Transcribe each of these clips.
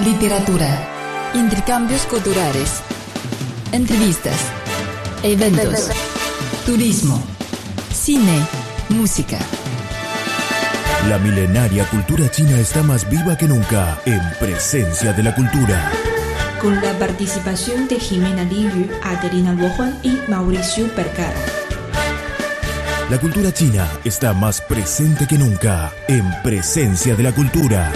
literatura, intercambios culturales, entrevistas, eventos, turismo, cine, música. La milenaria cultura china está más viva que nunca en presencia de la cultura. Con la participación de Jimena Liyu, Adelina Luojuan y Mauricio Percara. La cultura china está más presente que nunca en presencia de la cultura.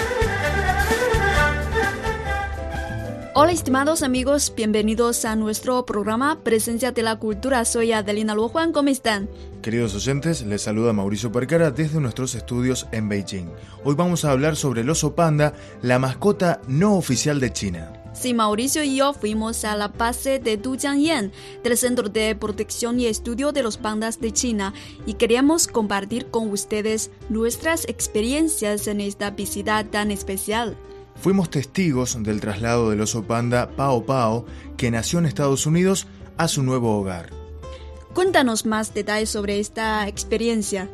Hola estimados amigos, bienvenidos a nuestro programa Presencia de la Cultura. Soy Adelina Luojuan, ¿cómo están? Queridos oyentes, les saluda Mauricio Percara desde nuestros estudios en Beijing. Hoy vamos a hablar sobre el oso panda, la mascota no oficial de China. Sí, Mauricio y yo fuimos a la base de Dujiangyan, del Centro de Protección y Estudio de los Pandas de China, y queríamos compartir con ustedes nuestras experiencias en esta visita tan especial. Fuimos testigos del traslado del oso panda Pao Pao, que nació en Estados Unidos, a su nuevo hogar. Cuéntanos más detalles sobre esta experiencia.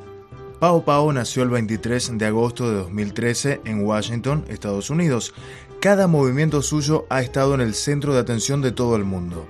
Pao Pao nació el 23 de agosto de 2013 en Washington, Estados Unidos. Cada movimiento suyo ha estado en el centro de atención de todo el mundo.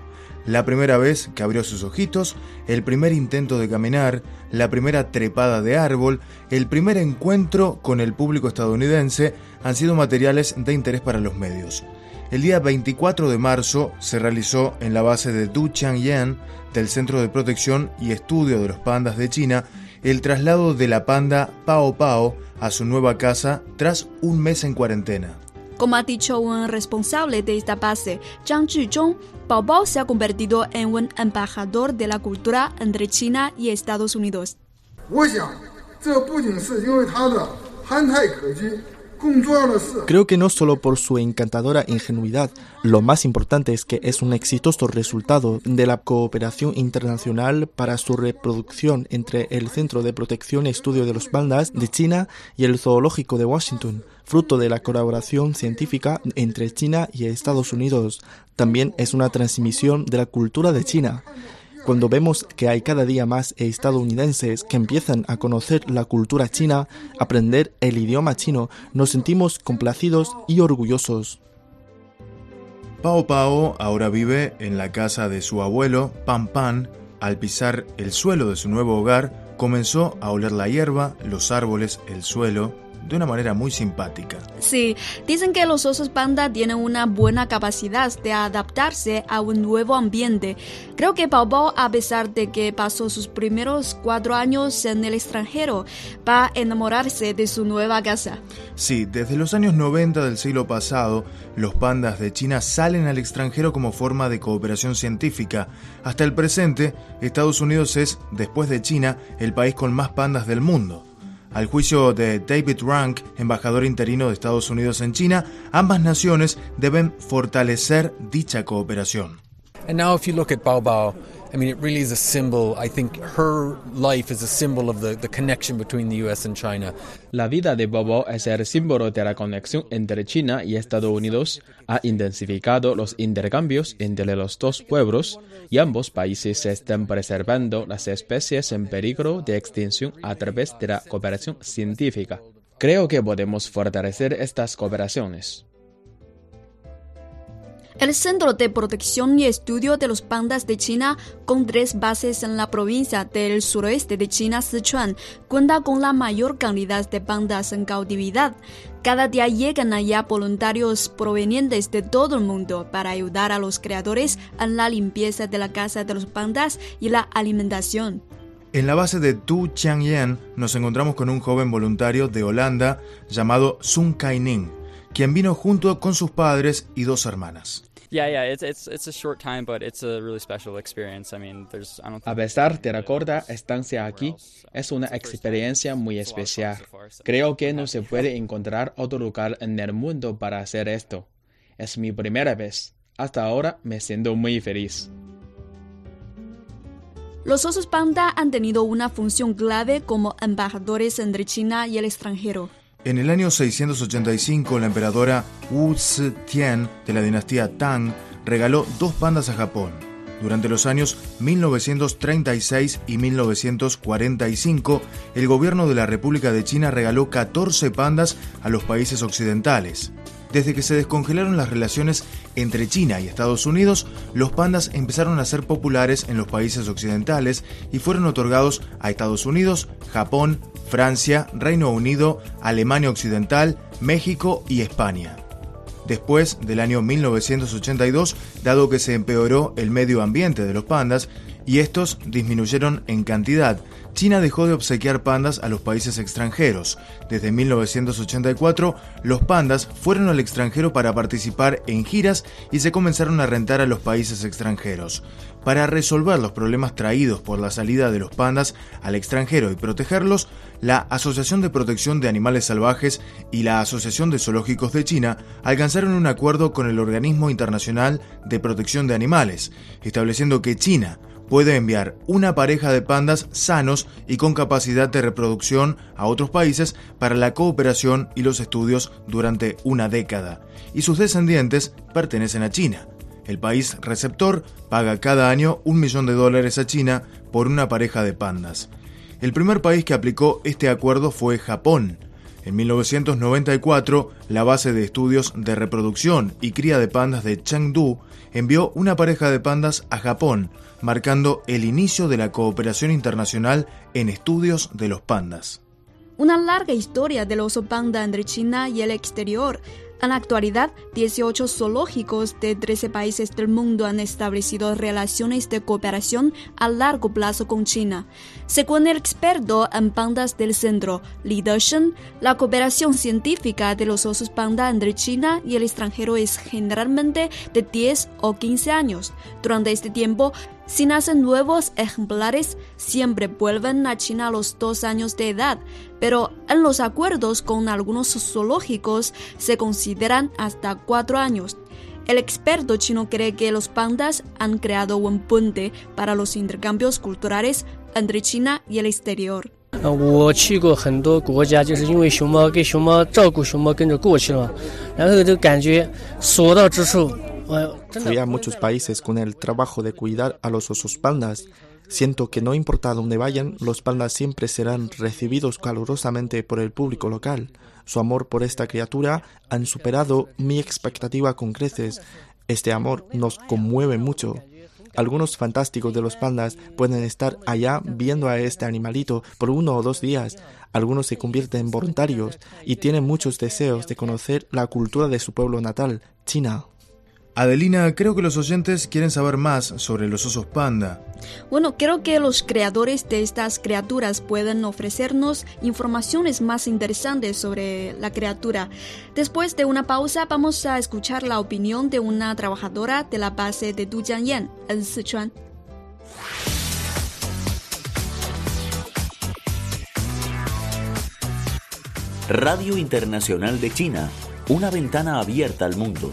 La primera vez que abrió sus ojitos, el primer intento de caminar, la primera trepada de árbol, el primer encuentro con el público estadounidense han sido materiales de interés para los medios. El día 24 de marzo se realizó en la base de Duchangyan del Centro de Protección y Estudio de los Pandas de China el traslado de la panda Pao Pao a su nueva casa tras un mes en cuarentena. Como ha dicho un responsable de esta base, Zhang Zhizhong, Bao Bao se ha convertido en un embajador de la cultura entre China y Estados Unidos. Creo que no solo por su encantadora ingenuidad, lo más importante es que es un exitoso resultado de la cooperación internacional para su reproducción entre el Centro de Protección y Estudio de los Pandas de China y el Zoológico de Washington, fruto de la colaboración científica entre China y Estados Unidos. También es una transmisión de la cultura de China. Cuando vemos que hay cada día más estadounidenses que empiezan a conocer la cultura china, aprender el idioma chino, nos sentimos complacidos y orgullosos. Pao Pao ahora vive en la casa de su abuelo, Pan Pan. Al pisar el suelo de su nuevo hogar, comenzó a oler la hierba, los árboles, el suelo, de una manera muy simpática. Sí, dicen que los osos panda tienen una buena capacidad de adaptarse a un nuevo ambiente. Creo que Pao, a pesar de que pasó sus primeros cuatro años en el extranjero, va a enamorarse de su nueva casa. Sí, desde los años 90 del siglo pasado, los pandas de China salen al extranjero como forma de cooperación científica. Hasta el presente, Estados Unidos es, después de China, el país con más pandas del mundo. Al juicio de David Rank, embajador interino de Estados Unidos en China, ambas naciones deben fortalecer dicha cooperación. And now if you look at I mean, it really is a symbol. I think her life is a symbol of the, connection between the US and China. La vida de Bobo es el símbolo de la conexión entre China y Estados Unidos. Ha intensificado los intercambios entre los dos pueblos y ambos países están preservando las especies en peligro de extinción a través de la cooperación científica. Creo que podemos fortalecer estas cooperaciones. El Centro de Protección y Estudio de los Pandas de China, con tres bases en la provincia del suroeste de China, Sichuan, cuenta con la mayor cantidad de pandas en cautividad. Cada día llegan allá voluntarios provenientes de todo el mundo para ayudar a los creadores en la limpieza de la casa de los pandas y la alimentación. En la base de Tu Changyan nos encontramos con un joven voluntario de Holanda llamado Sun Kai Ning, quien vino junto con sus padres y dos hermanas. A pesar de la corta estancia aquí, es una experiencia muy especial. Creo que no se puede encontrar otro lugar en el mundo para hacer esto. Es mi primera vez. Hasta ahora me siento muy feliz. Los osos panda han tenido una función clave como embajadores entre China y el extranjero. En el año 685, la emperadora Wu Zetian de la dinastía Tang regaló dos pandas a Japón. Durante los años 1936 y 1945, el gobierno de la República de China regaló 14 pandas a los países occidentales. Desde que se descongelaron las relaciones entre China y Estados Unidos, los pandas empezaron a ser populares en los países occidentales y fueron otorgados a Estados Unidos, Japón, Francia, Reino Unido, Alemania Occidental, México y España. Después del año 1982, dado que se empeoró el medio ambiente de los pandas y estos disminuyeron en cantidad, China dejó de obsequiar pandas a los países extranjeros. Desde 1984, los pandas fueron al extranjero para participar en giras y se comenzaron a rentar a los países extranjeros. Para resolver los problemas traídos por la salida de los pandas al extranjero y protegerlos, la Asociación de Protección de Animales Salvajes y la Asociación de Zoológicos de China alcanzaron un acuerdo con el Organismo Internacional de Protección de Animales, estableciendo que China puede enviar una pareja de pandas sanos y con capacidad de reproducción a otros países para la cooperación y los estudios durante una década, y sus descendientes pertenecen a China. El país receptor paga cada año un millón de dólares a China por una pareja de pandas. El primer país que aplicó este acuerdo fue Japón, en 1994, la base de estudios de reproducción y cría de pandas de Chengdu envió una pareja de pandas a Japón, marcando el inicio de la cooperación internacional en estudios de los pandas. Una larga historia del oso panda entre China y el exterior en la actualidad, 18 zoológicos de 13 países del mundo han establecido relaciones de cooperación a largo plazo con China. Según el experto en pandas del centro, Li Deshen, la cooperación científica de los osos panda entre China y el extranjero es generalmente de 10 o 15 años. Durante este tiempo, si nacen nuevos ejemplares, siempre vuelven a China a los dos años de edad, pero en los acuerdos con algunos zoológicos se consideran hasta cuatro años. El experto chino cree que los pandas han creado un puente para los intercambios culturales entre China y el exterior. Fui a muchos países con el trabajo de cuidar a los osos pandas. Siento que no importa dónde vayan, los pandas siempre serán recibidos calurosamente por el público local. Su amor por esta criatura han superado mi expectativa con creces. Este amor nos conmueve mucho. Algunos fantásticos de los pandas pueden estar allá viendo a este animalito por uno o dos días. Algunos se convierten en voluntarios y tienen muchos deseos de conocer la cultura de su pueblo natal, China. Adelina, creo que los oyentes quieren saber más sobre los osos panda. Bueno, creo que los creadores de estas criaturas pueden ofrecernos informaciones más interesantes sobre la criatura. Después de una pausa, vamos a escuchar la opinión de una trabajadora de la base de Dujiangyan, en Sichuan. Radio Internacional de China, una ventana abierta al mundo.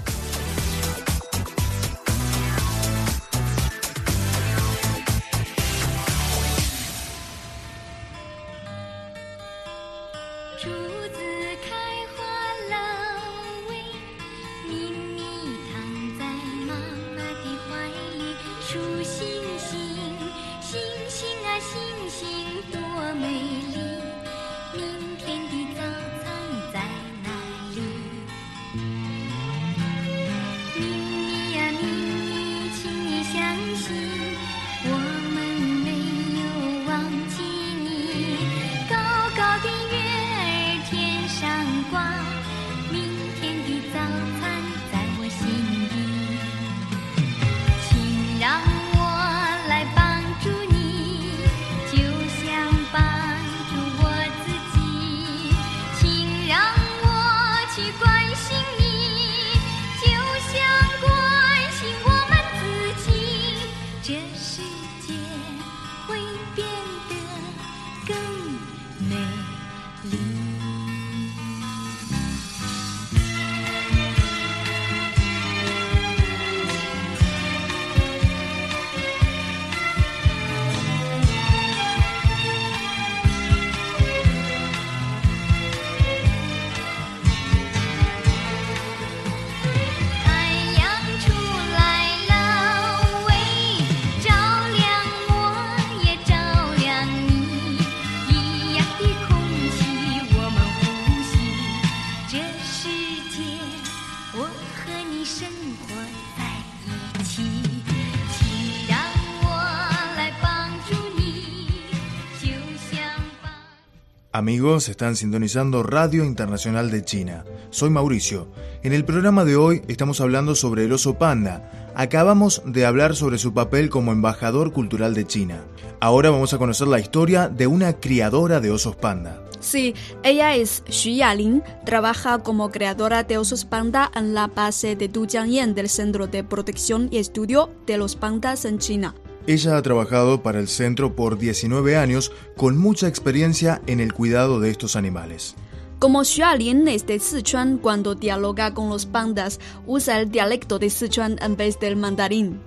Amigos, están sintonizando Radio Internacional de China. Soy Mauricio. En el programa de hoy estamos hablando sobre el oso panda. Acabamos de hablar sobre su papel como embajador cultural de China. Ahora vamos a conocer la historia de una criadora de osos panda. Sí, ella es Xu Yalin, trabaja como creadora de osos panda en la base de Dujiangyan del Centro de Protección y Estudio de los Pandas en China. Ella ha trabajado para el centro por 19 años con mucha experiencia en el cuidado de estos animales. Como Xualin es de Sichuan, cuando dialoga con los pandas, usa el dialecto de Sichuan en vez del mandarín.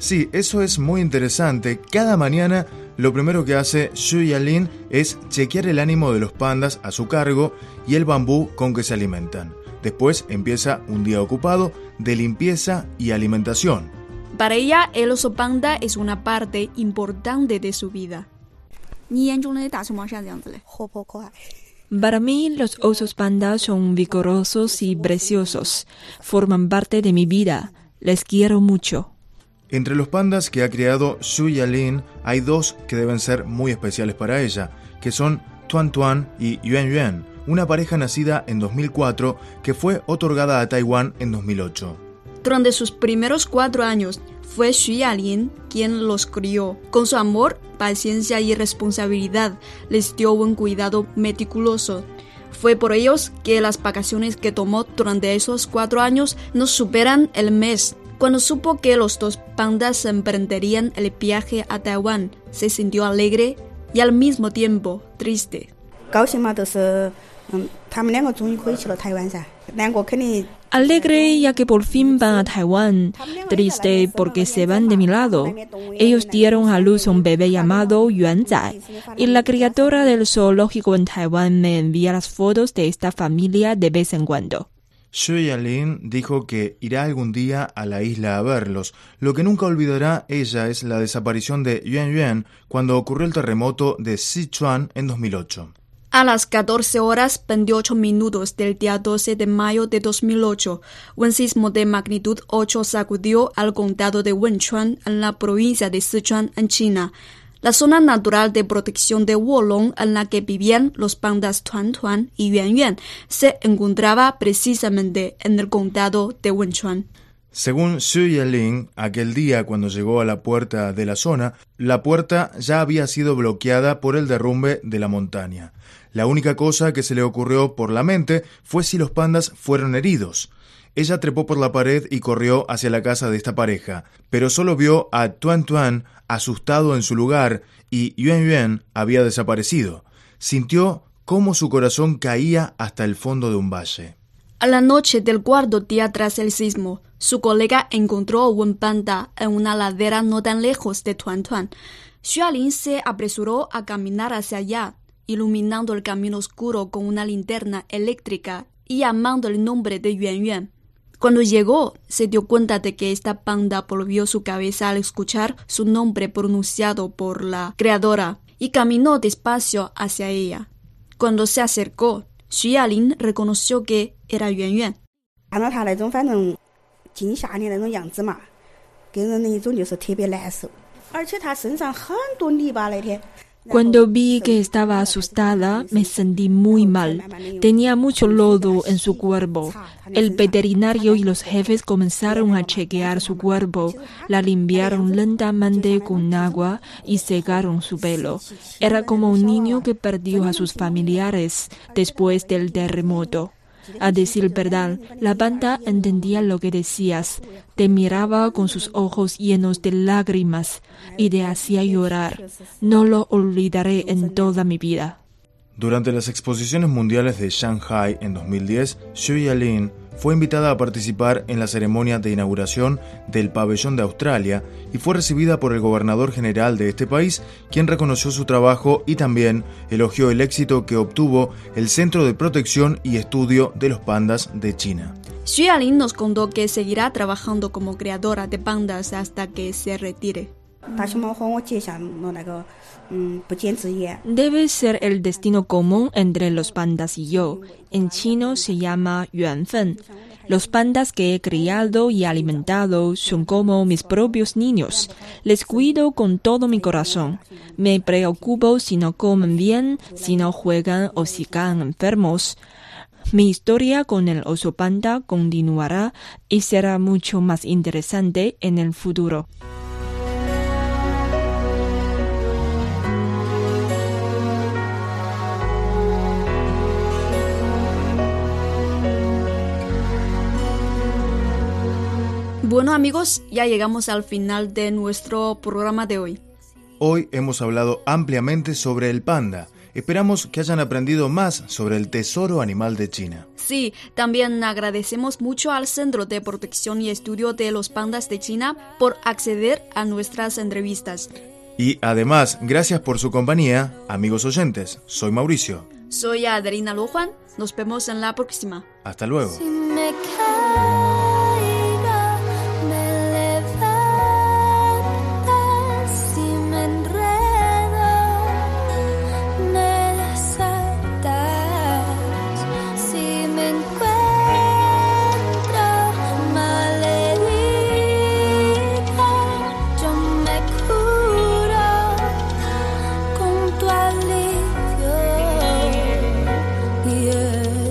Sí, eso es muy interesante. Cada mañana lo primero que hace Xu Yalin es chequear el ánimo de los pandas a su cargo y el bambú con que se alimentan. Después empieza un día ocupado de limpieza y alimentación. Para ella, el oso panda es una parte importante de su vida. Para mí, los osos panda son vigorosos y preciosos. Forman parte de mi vida. Les quiero mucho. Entre los pandas que ha criado Xu Yalin, hay dos que deben ser muy especiales para ella, que son Tuan Tuan y Yuan Yuan, una pareja nacida en 2004 que fue otorgada a Taiwán en 2008. Durante sus primeros cuatro años, fue Xu Yalin quien los crió. Con su amor, paciencia y responsabilidad, les dio un cuidado meticuloso. Fue por ellos que las vacaciones que tomó durante esos cuatro años no superan el mes. Cuando supo que los dos pandas emprenderían el viaje a Taiwán, se sintió alegre y al mismo tiempo triste. Alegre ya que por fin van a Taiwán, triste porque se van de mi lado. Ellos dieron a luz un bebé llamado Yuan Zai y la criatura del zoológico en Taiwán me envía las fotos de esta familia de vez en cuando. Xu Yalin dijo que irá algún día a la isla a verlos. Lo que nunca olvidará ella es la desaparición de Yuan Yuan cuando ocurrió el terremoto de Sichuan en 2008. A las 14 horas 28 minutos del día 12 de mayo de 2008, un sismo de magnitud 8 sacudió al condado de Wenchuan en la provincia de Sichuan, en China. La zona natural de protección de Wolong en la que vivían los pandas Tuan Tuan y Yuan Yuan se encontraba precisamente en el condado de Wenchuan. Según Xu Yelin, aquel día cuando llegó a la puerta de la zona, la puerta ya había sido bloqueada por el derrumbe de la montaña. La única cosa que se le ocurrió por la mente fue si los pandas fueron heridos. Ella trepó por la pared y corrió hacia la casa de esta pareja, pero solo vio a Tuan Tuan asustado en su lugar y Yuan Yuan había desaparecido. Sintió cómo su corazón caía hasta el fondo de un valle. A la noche del cuarto día tras el sismo, su colega encontró un panda en una ladera no tan lejos de Tuan Tuan. Xualin se apresuró a caminar hacia allá, iluminando el camino oscuro con una linterna eléctrica y llamando el nombre de Yuan Yuan. Cuando llegó, se dio cuenta de que esta panda volvió su cabeza al escuchar su nombre pronunciado por la creadora y caminó despacio hacia ella. Cuando se acercó, Xu Yalin reconoció que era Yuan Yuan. Cuando vi que estaba asustada, me sentí muy mal. Tenía mucho lodo en su cuerpo. El veterinario y los jefes comenzaron a chequear su cuerpo, la limpiaron lentamente con agua y secaron su pelo. Era como un niño que perdió a sus familiares después del terremoto. A decir verdad, la banda entendía lo que decías, te miraba con sus ojos llenos de lágrimas y te hacía llorar. No lo olvidaré en toda mi vida. Durante las exposiciones mundiales de Shanghai en 2010, Xu Yalin fue invitada a participar en la ceremonia de inauguración del pabellón de Australia y fue recibida por el gobernador general de este país, quien reconoció su trabajo y también elogió el éxito que obtuvo el Centro de Protección y Estudio de los Pandas de China. Xu Yalin nos contó que seguirá trabajando como creadora de pandas hasta que se retire. Debe ser el destino común entre los pandas y yo. En chino se llama yuanfen. Los pandas que he criado y alimentado son como mis propios niños. Les cuido con todo mi corazón. Me preocupo si no comen bien, si no juegan o si caen enfermos. Mi historia con el oso panda continuará y será mucho más interesante en el futuro. Bueno amigos, ya llegamos al final de nuestro programa de hoy. Hoy hemos hablado ampliamente sobre el panda. Esperamos que hayan aprendido más sobre el tesoro animal de China. Sí, también agradecemos mucho al Centro de Protección y Estudio de los Pandas de China por acceder a nuestras entrevistas. Y además, gracias por su compañía, amigos oyentes. Soy Mauricio. Soy Adelina Lujuan. Nos vemos en la próxima. Hasta luego. yeah